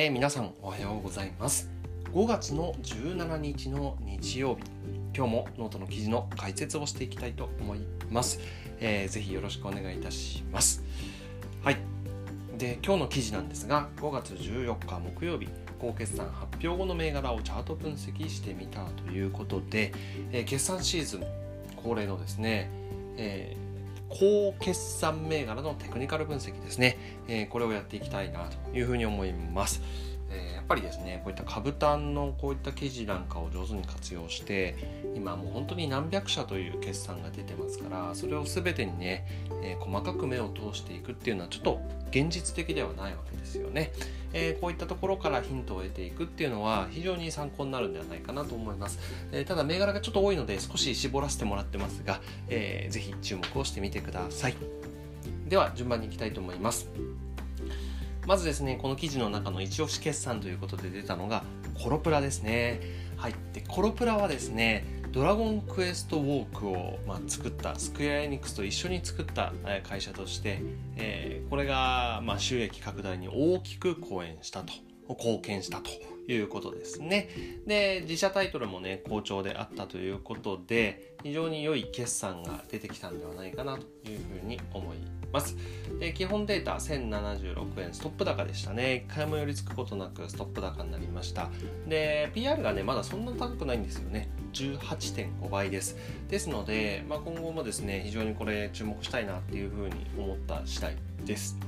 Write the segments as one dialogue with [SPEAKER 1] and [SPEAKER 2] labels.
[SPEAKER 1] えー、皆さんおはようございます。5月の17日の日曜日。今日もノートの記事の解説をしていきたいと思います、えー、ぜひよろしくお願いいたします。はい。で今日の記事なんですが5月14日木曜日高決算発表後の銘柄をチャート分析してみたということで、えー、決算シーズン恒例のですね、えー高決算銘柄のテクニカル分析ですね、えー、これをやっていきたいなというふうに思います。えー、やっぱりですねこういった株単のこういった記事なんかを上手に活用して今もう本当に何百社という決算が出てますからそれを全てにね、えー、細かく目を通していくっていうのはちょっと現実的ではないわけですよね、えー、こういったところからヒントを得ていくっていうのは非常に参考になるんではないかなと思います、えただ銘柄がちょっと多いので少し絞らせてもらってますが、えー、ぜひ注目をしてみてください。では順番にいきたいと思います。まずですねこの記事の中の一押し決算ということで出たのがコロプラですねはいでコロプラはですねドラゴンクエストウォークを、まあ、作ったスクエアエニックスと一緒に作った会社として、えー、これが、まあ、収益拡大に大きく貢献したと貢献したということですね。で、自社タイトルもね、好調であったということで、非常に良い決算が出てきたんではないかなというふうに思います。で基本データ1076円ストップ高でしたね。一回も寄り付くことなくストップ高になりました。で、PR がね、まだそんな高くないんですよね。18.5倍です。ですので、まあ、今後もですね、非常にこれ注目したいなっていうふうに思った次第です。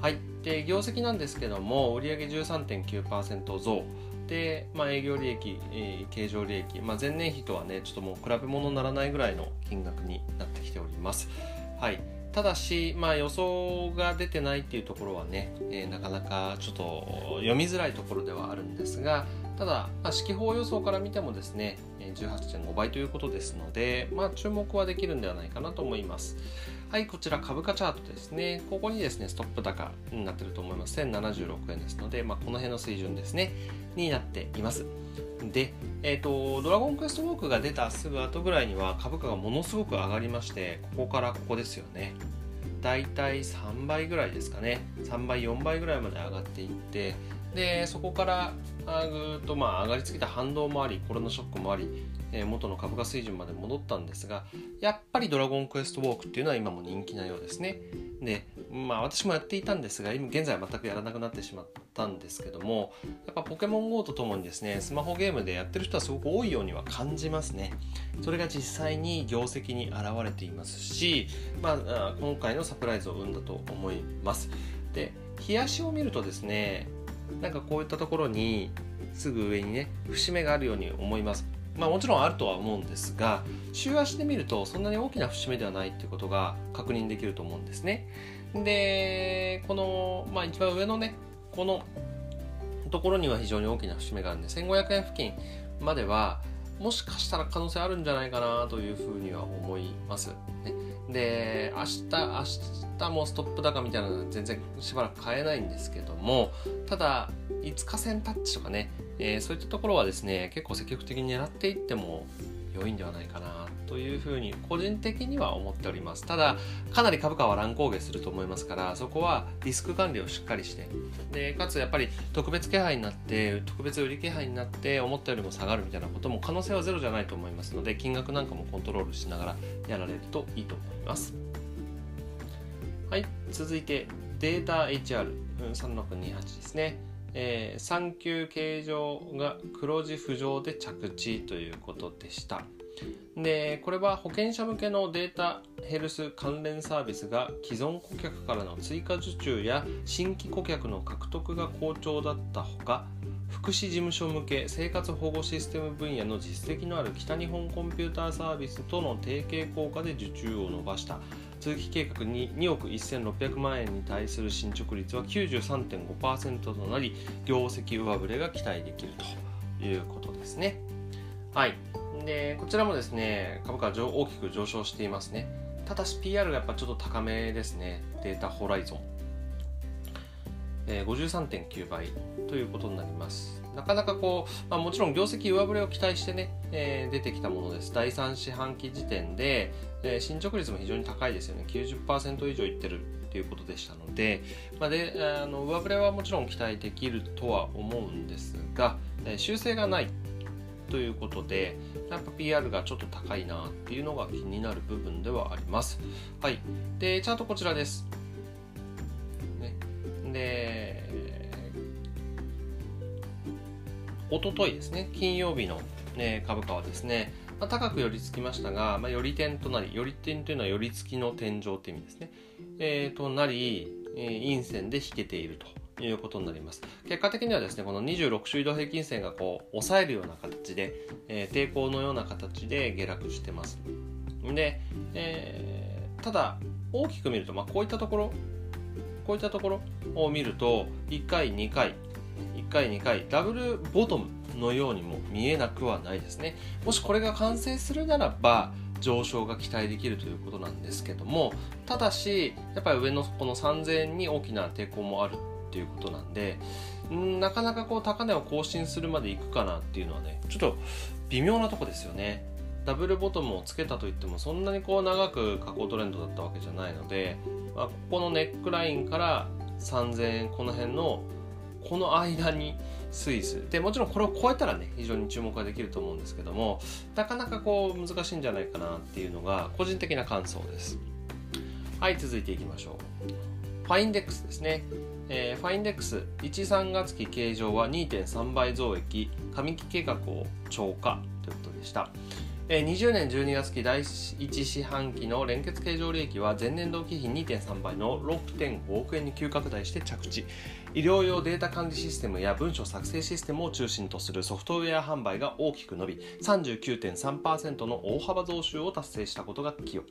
[SPEAKER 1] はい。で、業績なんですけども、売上13.9%増。で、まあ、営業利益、えー、経常利益、まあ、前年比とはね、ちょっともう比べ物にならないぐらいの金額になってきております。はい。ただし、まあ、予想が出てないっていうところはね、えー、なかなかちょっと読みづらいところではあるんですが、ただ、まあ、四季報予想から見てもですね、18.5倍ということですので、まあ、注目はできるんではないかなと思います。はい、こちら株価チャートですね。ここにですね、ストップ高になってると思います。1076円ですので、まあ、この辺の水準ですね、になっています。で、えっ、ー、と、ドラゴンクエストウォークが出たすぐ後ぐらいには株価がものすごく上がりまして、ここからここですよね。だいたい3倍ぐらいですかね。3倍、4倍ぐらいまで上がっていって、でそこからぐっとまあ上がりすぎた反動もありコロナショックもあり、えー、元の株価水準まで戻ったんですがやっぱりドラゴンクエストウォークっていうのは今も人気なようですね。でまあ私もやっていたんですが今現在は全くやらなくなってしまったんですけどもやっぱポケモン GO とともにですねスマホゲームでやってる人はすごく多いようには感じますね。それが実際に業績に現れていますし、まあ、今回のサプライズを生んだと思います。で冷やしを見るとですねなんかこういったところにすぐ上にね節目があるように思います。まあもちろんあるとは思うんですが週足で見るとそんなに大きな節目ではないっていうことが確認できると思うんですね。でこの、まあ、一番上のねこのところには非常に大きな節目があるんで1500円付近まではもしかしたら可能性あるんじゃないかなというふうには思います、ね、で明日明日もストップ高みたいなのは全然しばらく買えないんですけどもただ5日線タッチとかね、えー、そういったところはですね結構積極的に狙っていっても良いんではないかなというふうに個人的には思っております。ただかなり株価は乱高下すると思いますからそこはリスク管理をしっかりしてでかつやっぱり特別気配になって特別売り気配になって思ったよりも下がるみたいなことも可能性はゼロじゃないと思いますので金額なんかもコントロールしながらやられるといいと思います。はい続いてデータ HR3628 ですね。えー、産休形状が黒字浮上で着地ということでした。でこれは保険者向けのデータヘルス関連サービスが既存顧客からの追加受注や新規顧客の獲得が好調だったほか福祉事務所向け生活保護システム分野の実績のある北日本コンピューターサービスとの提携効果で受注を伸ばした。通期計画に2億1600万円に対する進捗率は93.5%となり業績上振れが期待できるということですね。はい。でこちらもですね株価は大きく上昇していますね。ただし PR がやっぱちょっと高めですね。データホライゾン、えー、53.9倍ということになります。なかなかこう、まあ、もちろん業績上振れを期待してね、えー、出てきたものです第3四半期時点で、えー、進捗率も非常に高いですよね90%以上いってるっていうことでしたので,、まあで、あの上振れはもちろん期待できるとは思うんですが、えー、修正がないということでやっぱ PR がちょっと高いなっていうのが気になる部分ではあります。はい。で、チャートこちらです。ね、で、おとといですね、金曜日の、ね、株価はですね、まあ、高く寄り付きましたが、まあ、寄り点となり、寄り点というのは寄り付きの天井という意味ですね。えー、となり、えー、陰線で引けているということになります。結果的にはですね、この26週移動平均線がこう、抑えるような形で、えー、抵抗のような形で下落してます。で、えー、ただ、大きく見ると、まあ、こういったところ、こういったところを見ると、1回、2回、1回2回ダブルボトムのようにも見えなくはないですね。もしこれが完成するならば上昇が期待できるということなんですけどもただしやっぱり上のこの3000円に大きな抵抗もあるっていうことなんでなかなかこう高値を更新するまでいくかなっていうのはねちょっと微妙なとこですよね。ダブルボトムをつけたといってもそんなにこう長く下降トレンドだったわけじゃないので、まあ、ここのネックラインから3000円この辺のこの間にスイス。でもちろんこれを超えたらね非常に注目ができると思うんですけどもなかなかこう難しいんじゃないかなっていうのが個人的な感想です。はい続いていきましょう。ファインデックスですね。えー、ファインデックス13月期計上は2.3倍増益上期計画を超過ということでした。20年12月期第1四半期の連結経常利益は前年同期比2.3倍の6.5億円に急拡大して着地。医療用データ管理システムや文書作成システムを中心とするソフトウェア販売が大きく伸び39.3%の大幅増収を達成したことが寄与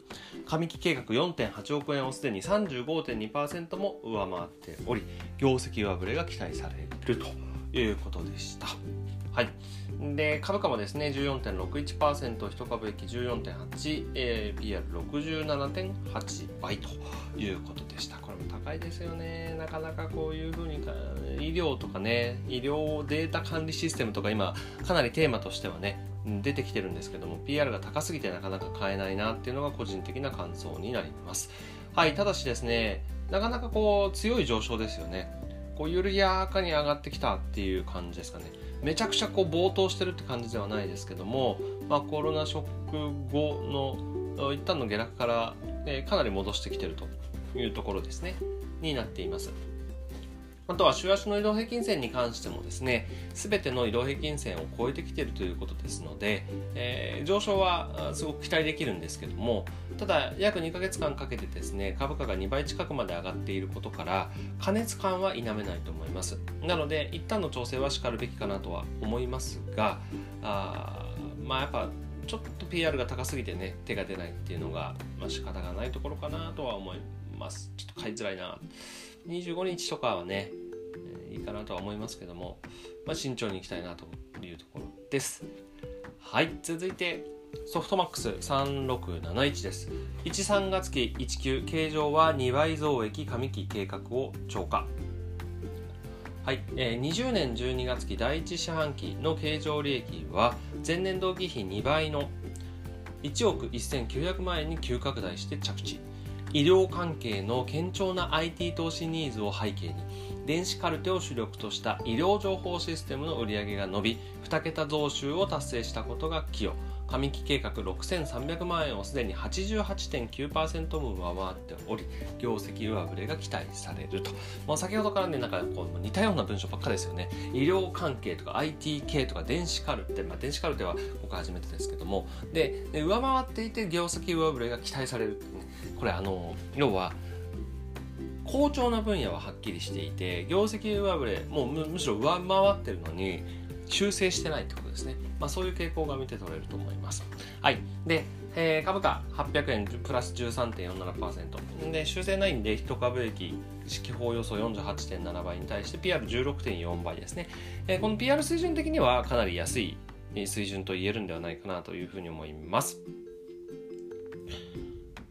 [SPEAKER 1] 上期計画4.8億円をすでに35.2%も上回っており業績上振れが期待されるということでした。はい。で株価もですね14.61%一株益14.8、えー、PR67.8 倍ということでした。これも高いですよね。なかなかこういうふうに医療とかね医療データ管理システムとか今かなりテーマとしてはね出てきてるんですけども PR が高すぎてなかなか買えないなっていうのが個人的な感想になります。はいただしですねなかなかこう強い上昇ですよね。こう緩やかに上がってきたっていう感じですかね。めちゃくちゃこう暴騰してるって感じではないですけども、まあ、コロナショック後の一旦の下落から、え、かなり戻してきてるというところですねになっています。あとは週足の移動平均線に関してもですね、すべての移動平均線を超えてきているということですので、えー、上昇はすごく期待できるんですけども、ただ約2ヶ月間かけてですね、株価が2倍近くまで上がっていることから、過熱感は否めないと思います。なので、一旦の調整はしかるべきかなとは思いますが、あまあやっぱちょっと PR が高すぎてね、手が出ないっていうのが、まあ、仕方がないところかなとは思います。ちょっと買いづらいな。25日とかはね、えー、いいかなとは思いますけども、まあ、慎重にいきたいなというところです。はい、続いてソフトマックス3671です。13月期1級形状は2倍増益上期計画を超過。はい、えー、20年12月期第1四半期の経常利益は前年同期比2倍の1億1900万円に急拡大して着地。医療関係の堅調な IT 投資ニーズを背景に電子カルテを主力とした医療情報システムの売り上げが伸び2桁増収を達成したことが寄与上期計画6300万円をすでに88.9%も上回っており業績上振れが期待されると、まあ、先ほどからねなんかこう似たような文章ばっかですよね。医療関係とか IT 系とか電子カルテ、まあ、電子カルテは僕初めてですけども。で上回っていて業績上振れが期待される、これあの要は好調な分野ははっきりしていて業績上振れもうむしろ上回ってるのに修正してないってことですね、まあ、そういう傾向が見て取れると思います。はい。で、えー、株価800円プラス13.47%で修正ないんで1株益指揮法予想48.7倍に対して PR16.4 倍ですね、えー、この PR 水準的にはかなり安い水準と言えるんではないかなというふうに思います。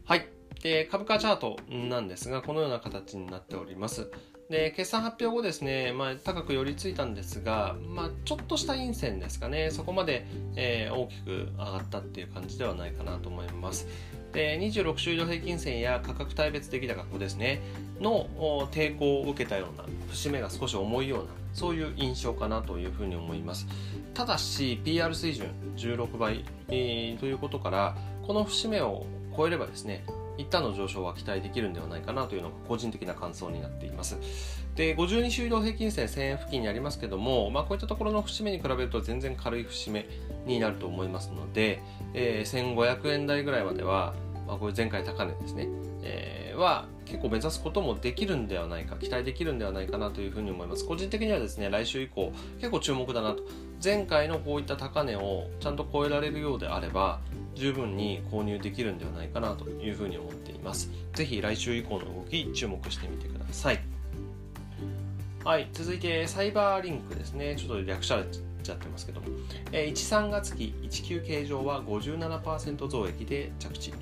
[SPEAKER 1] はい。で株価チャートなんですがこのような形になっております。で決算発表後ですね、まあ、高く寄りついたんですが、まあ、ちょっとした陰線ですかね。そこまで、えー、大きく上がったっていう感じではないかなと思います。で26週移動平均線や価格帯別出来高ここですね。の抵抗を受けたような節目が少し重いようなそういう印象かなというふうに思います。ただし PR 水準16倍、えー、ということからこの節目を超えればですね一旦の上昇は期待できるんではないかなというのが個人的な感想になっています。で、52週移動平均線1000円付近にありますけども、まあ、こういったところの節目に比べると全然軽い節目になると思いますので、えー、1500円台ぐらいまでは、まあ、これ前回高値ですね、えー、は結構目指すこともできるんではないか、期待できるんではないかなというふうに思います。個人的にはですね、来週以降結構注目だなと。前回のこういった高値をちゃんと超えられるようであれば、十分に購入できるんではないかなというふうに思っています。ぜひ来週以降の動き注目してみてください。はい、続いてサイバーリンクですね。ちょっと略しちゃってますけども、えー、13月期19形状は57%増益で着地。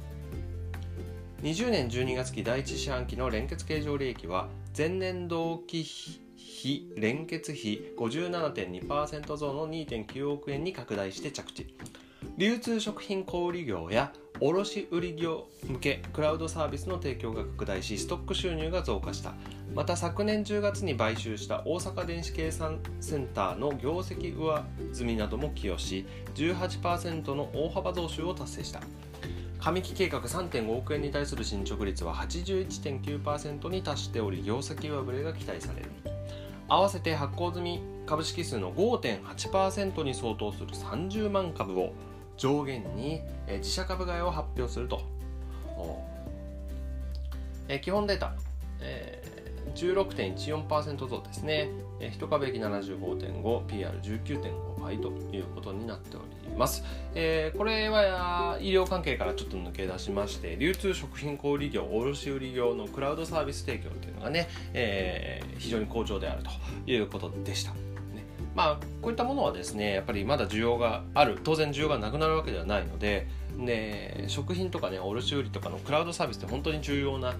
[SPEAKER 1] 20年12月期第1四半期の連結経常利益は前年同期比連結比57.2%増の2.9億円に拡大して着地。流通食品小売業や卸売業向けクラウドサービスの提供が拡大しストック収入が増加したまた昨年10月に買収した大阪電子計算センターの業績上積みなども寄与し18%の大幅増収を達成した上期計画3.5億円に対する進捗率は81.9%に達しており業績上振れが期待される。合わせて発行済み株式数の5.8%に相当する30万株を上限に、自社株買いを発表すると、基本データ、え16.14%増ですね、1株益 75.5PR19.5 倍ということになっております、ます。えー、これは医療関係からちょっと抜け出しまして流通食品小売業卸売業のクラウドサービス提供というのがね、えー、非常に好調であるということでした。まあ、こういったものはですねやっぱりまだ需要がある。当然需要がなくなるわけではないのでで食品とかね卸売とかのクラウドサービスって本当に重要な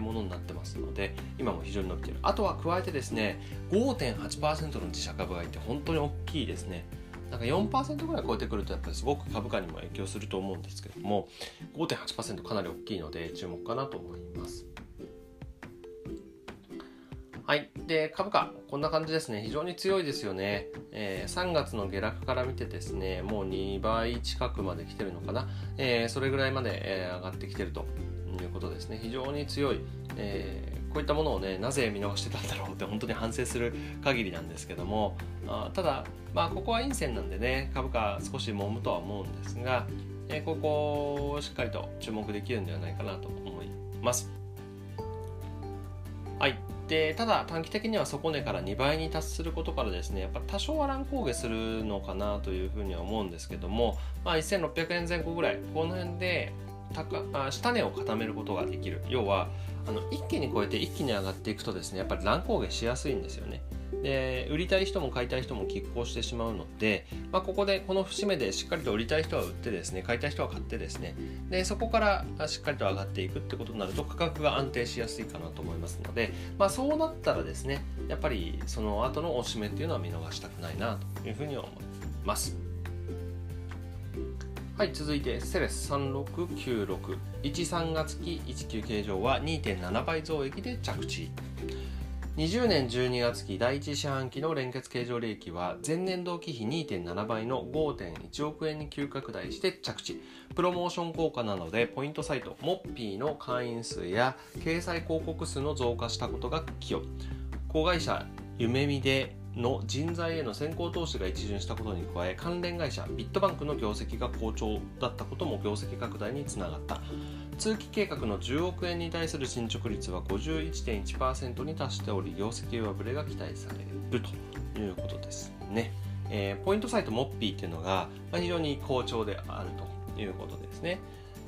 [SPEAKER 1] ものになってますので今も非常に伸びている。あとは加えてですね5.8%の自社株買いって本当に大きいですね。なんか4%ぐらい超えてくるとやっぱりすごく株価にも影響すると思うんですけども5.8%かなり大きいので注目かなと思います。はい。で、株価、こんな感じですね。非常に強いですよね。えー、3月の下落から見てですね、もう2倍近くまで来てるのかな。えー、それぐらいまで、えー、上がってきてるということですね。非常に強い。えー、こういったものをね、なぜ見逃してたんだろうって本当に反省する限りなんですけども、あただ、まあ、ここは陰線なんでね、株価少し揉むとは思うんですが、えここをしっかりと注目できるんではないかなと思います。はい。でただ短期的には底値から2倍に達することからですねやっぱ多少は乱高下するのかなというふうには思うんですけども、まあ、1600円前後ぐらいこの辺で高あ下値を固めることができる要はあの一気に超えて一気に上がっていくとですねやっぱり乱高下しやすいんですよねで売りたい人も買いたい人も拮抗してしまうので、まあ、ここでこの節目でしっかりと売りたい人は売ってですね買いたい人は買ってですねでそこからしっかりと上がっていくってことになると価格が安定しやすいかなと思いますので、まあ、そうなったらですねやっぱりその後のおしめっていうのは見逃したくないなというふうに思います。はい、続いてセレス3696 13月期19形状は2.7倍増益で着地。20年12月期第1四半期の連結経常利益は前年同期比2.7倍の5.1億円に急拡大して着地。プロモーション効果などでポイントサイトモッピーの会員数や掲載広告数の増加したことが寄与子会社夢見での人材への先行投資が一巡したことに加え関連会社ビットバンクの業績が好調だったことも業績拡大につながった。通期計画の10億円に対する進捗率は51.1%に達しており業績上振れが期待されるということですね、えー、ポイントサイトモッピーっていうのが非常に好調であるということですね。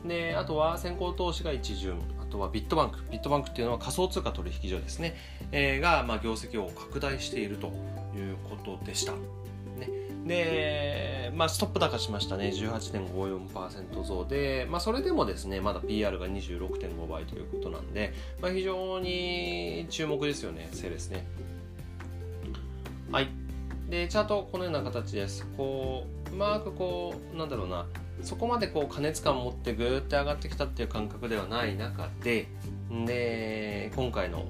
[SPEAKER 1] であとは先行投資が一巡。あとはビットバンク。ビットバンクっていうのは仮想通貨取引所ですね、えー、が、まあ、業績を拡大していると。いうことでした、ね。で、まあ、ストップ高しましたね。18.54%増で、まあ、それでもですねまだ PR が26.5倍ということなんで、まあ、非常に注目ですよね。セールですね。はい。でチャートこのような形です。こううまくこうなんだろうな。そこまでこう加熱感を持ってぐーって上がってきたっていう感覚ではない中でで今回の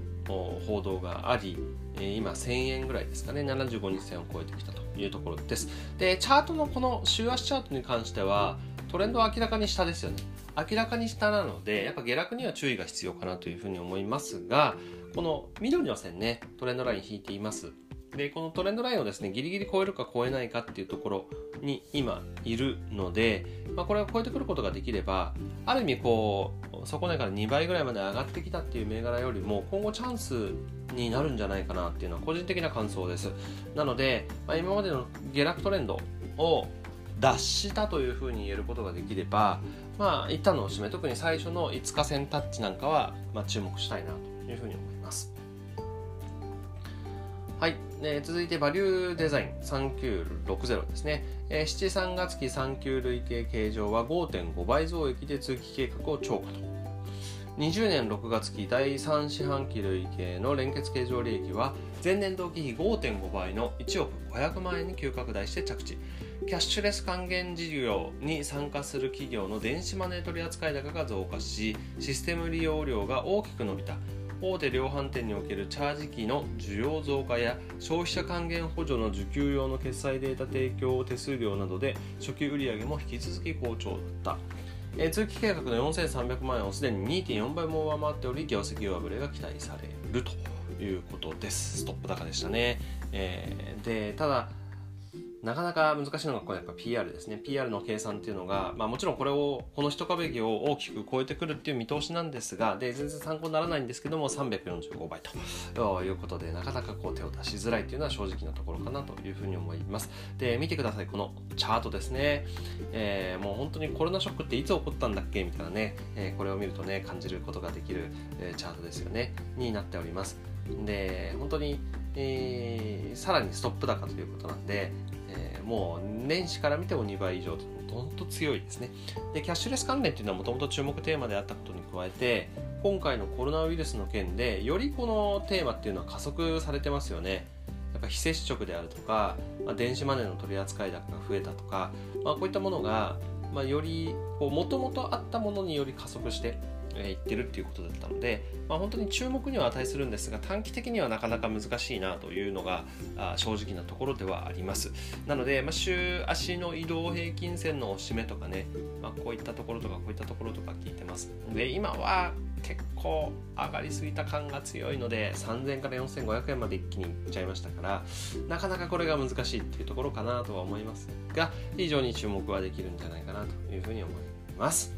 [SPEAKER 1] 報道があり今1000円ぐらいですかね。75日線を超えてきたというところです。でチャートのこの週足チャートに関してはトレンドは明らかに下ですよね。明らかに下なのでやっぱ下落には注意が必要かなというふうに思いますがこの緑の線ねトレンドライン引いています。でこのトレンドラインをですねギリギリ超えるか超えないかっていうところに今いるので、まあ、これを超えてくることができればある意味こう底値から2倍ぐらいまで上がってきたっていう銘柄よりも今後チャンスになるんじゃないかなっていうのは個人的な感想です。なので、まあ、今までの下落トレンドを脱したというふうに言えることができればまあ一旦のおしめ特に最初の5日線タッチなんかは、まあ、注目したいなというふうに思います。はい、えー、続いてバリューデザイン3960ですね、えー、7、3月期3級累計計上は5.5倍増益で通期計画を超過と。20年6月期第3四半期累計の連結計上利益は前年同期比5.5倍の1億500万円に急拡大して着地。キャッシュレス還元事業に参加する企業の電子マネー取扱高が増加しシステム利用量が大きく伸びた。大手量販店におけるチャージ機の需要増加や消費者還元補助の受給用の決済データ提供手数料などで初期売上も引き続き好調だった。えー、通期計画の4300万円をすでに2.4倍も上回っており業績上振れが期待されるということです。ストップ高でしたね、えー、でただなかなか難しいのがこれやっぱ PR ですね。PR の計算っていうのが、まあ、もちろんこれをこの一壁木を大きく超えてくるっていう見通しなんですがで全然参考にならないんですけども345倍ということでなかなかこう手を出しづらいっていうのは正直なところかなというふうに思います。で見てください。このチャートですね、えー、もう本当にコロナショックっていつ起こったんだっけみたいなね、えー、これを見るとね感じることができる、えー、チャートですよね。になっております。で本当にえー、さらにストップ高ということなんで、えー、もう年始から見ても2倍以上と本当強いですね。でキャッシュレス関連っていうのはもともと注目テーマであったことに加えて今回のコロナウイルスの件でよりこのテーマっていうのは加速されてますよね。やっぱ非接触であるとか、まあ、電子マネーの取り扱い高が増えたとか、まあ、こういったものが、まあ、よりもともとあったものにより加速して言ってるっていうことだったので、まあ、本当に注目には値するんですが短期的にはなかなか難しいなというのが正直なところではあります。なので、まあ、週足の移動平均線の締めとかね、まあ、こういったところとかこういったところとか聞いてます。で今は結構上がりすぎた感が強いので3000から4500円まで一気にいっちゃいましたからなかなかこれが難しいっていうところかなとは思いますが非常に注目はできるんじゃないかなというふうに思います。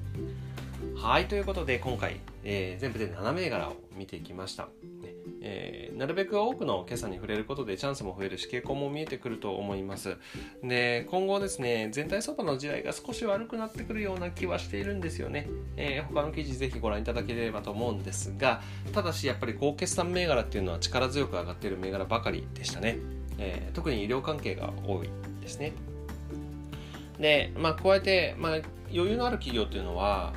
[SPEAKER 1] はい、ということで今回、えー、全部で7銘柄を見ていきました。ねえー、なるべく多くの今朝に触れることでチャンスも増えるし傾向も見えてくると思います。で、今後ですね、全体相場の時代が少し悪くなってくるような気はしているんですよね。えー、他の記事ぜひご覧いただければと思うんですが、ただしやっぱり高決算銘柄っていうのは力強く上がっている銘柄ばかりでしたね。えー、特に医療関係が多いですね。で、まあ、加えて、まあ、余裕のある企業っていうのは、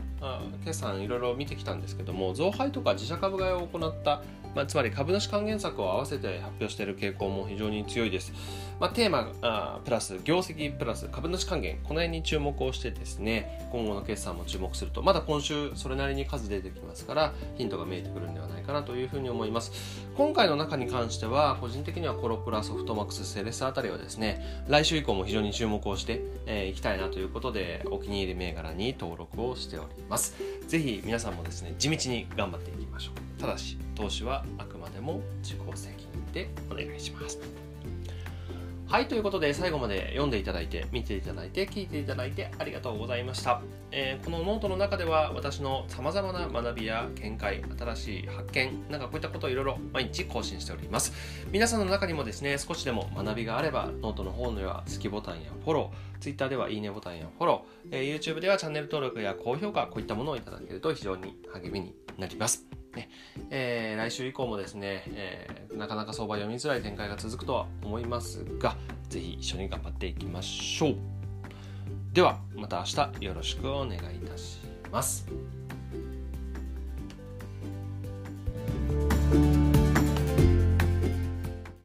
[SPEAKER 1] 決算いろいろ見てきたんですけども増配とか自社株買いを行ったまあ、つまり株主還元策を合わせて発表している傾向も非常に強いです。まあ、テーマあプラス業績プラス株主還元この辺に注目をしてですね今後の決算も注目すると。まだ今週それなりに数出てきますからヒントが見えてくるんではないかなというふうに思います。今回の中に関しては個人的にはコロプラソフトマックスセレスあたりはですね来週以降も非常に注目をしてい、えー、きたいなということでお気に入り銘柄に登録をしております。ぜひ皆さんもですね地道に頑張っていきましょう。ただし投資はあくまでも自己責任でお願いしますはい、ということで最後まで読んでいただいて、見ていただいて、聞いていただいてありがとうございました。えー、このノートの中では私の様々な学びや見解、新しい発見、なんかこういったことをいろいろ毎日更新しております。皆さんの中にもですね、少しでも学びがあれば、ノートの方には好きボタンやフォロー、Twitter ではいいねボタンやフォロー、えー、YouTube ではチャンネル登録や高評価、こういったものをいただけると非常に励みになります。ねえー、来週以降もですね、えー、なかなか相場読みづらい展開が続くとは思いますが、是非一緒に頑張っていきましょう。では、また明日よろしくお願いいたします。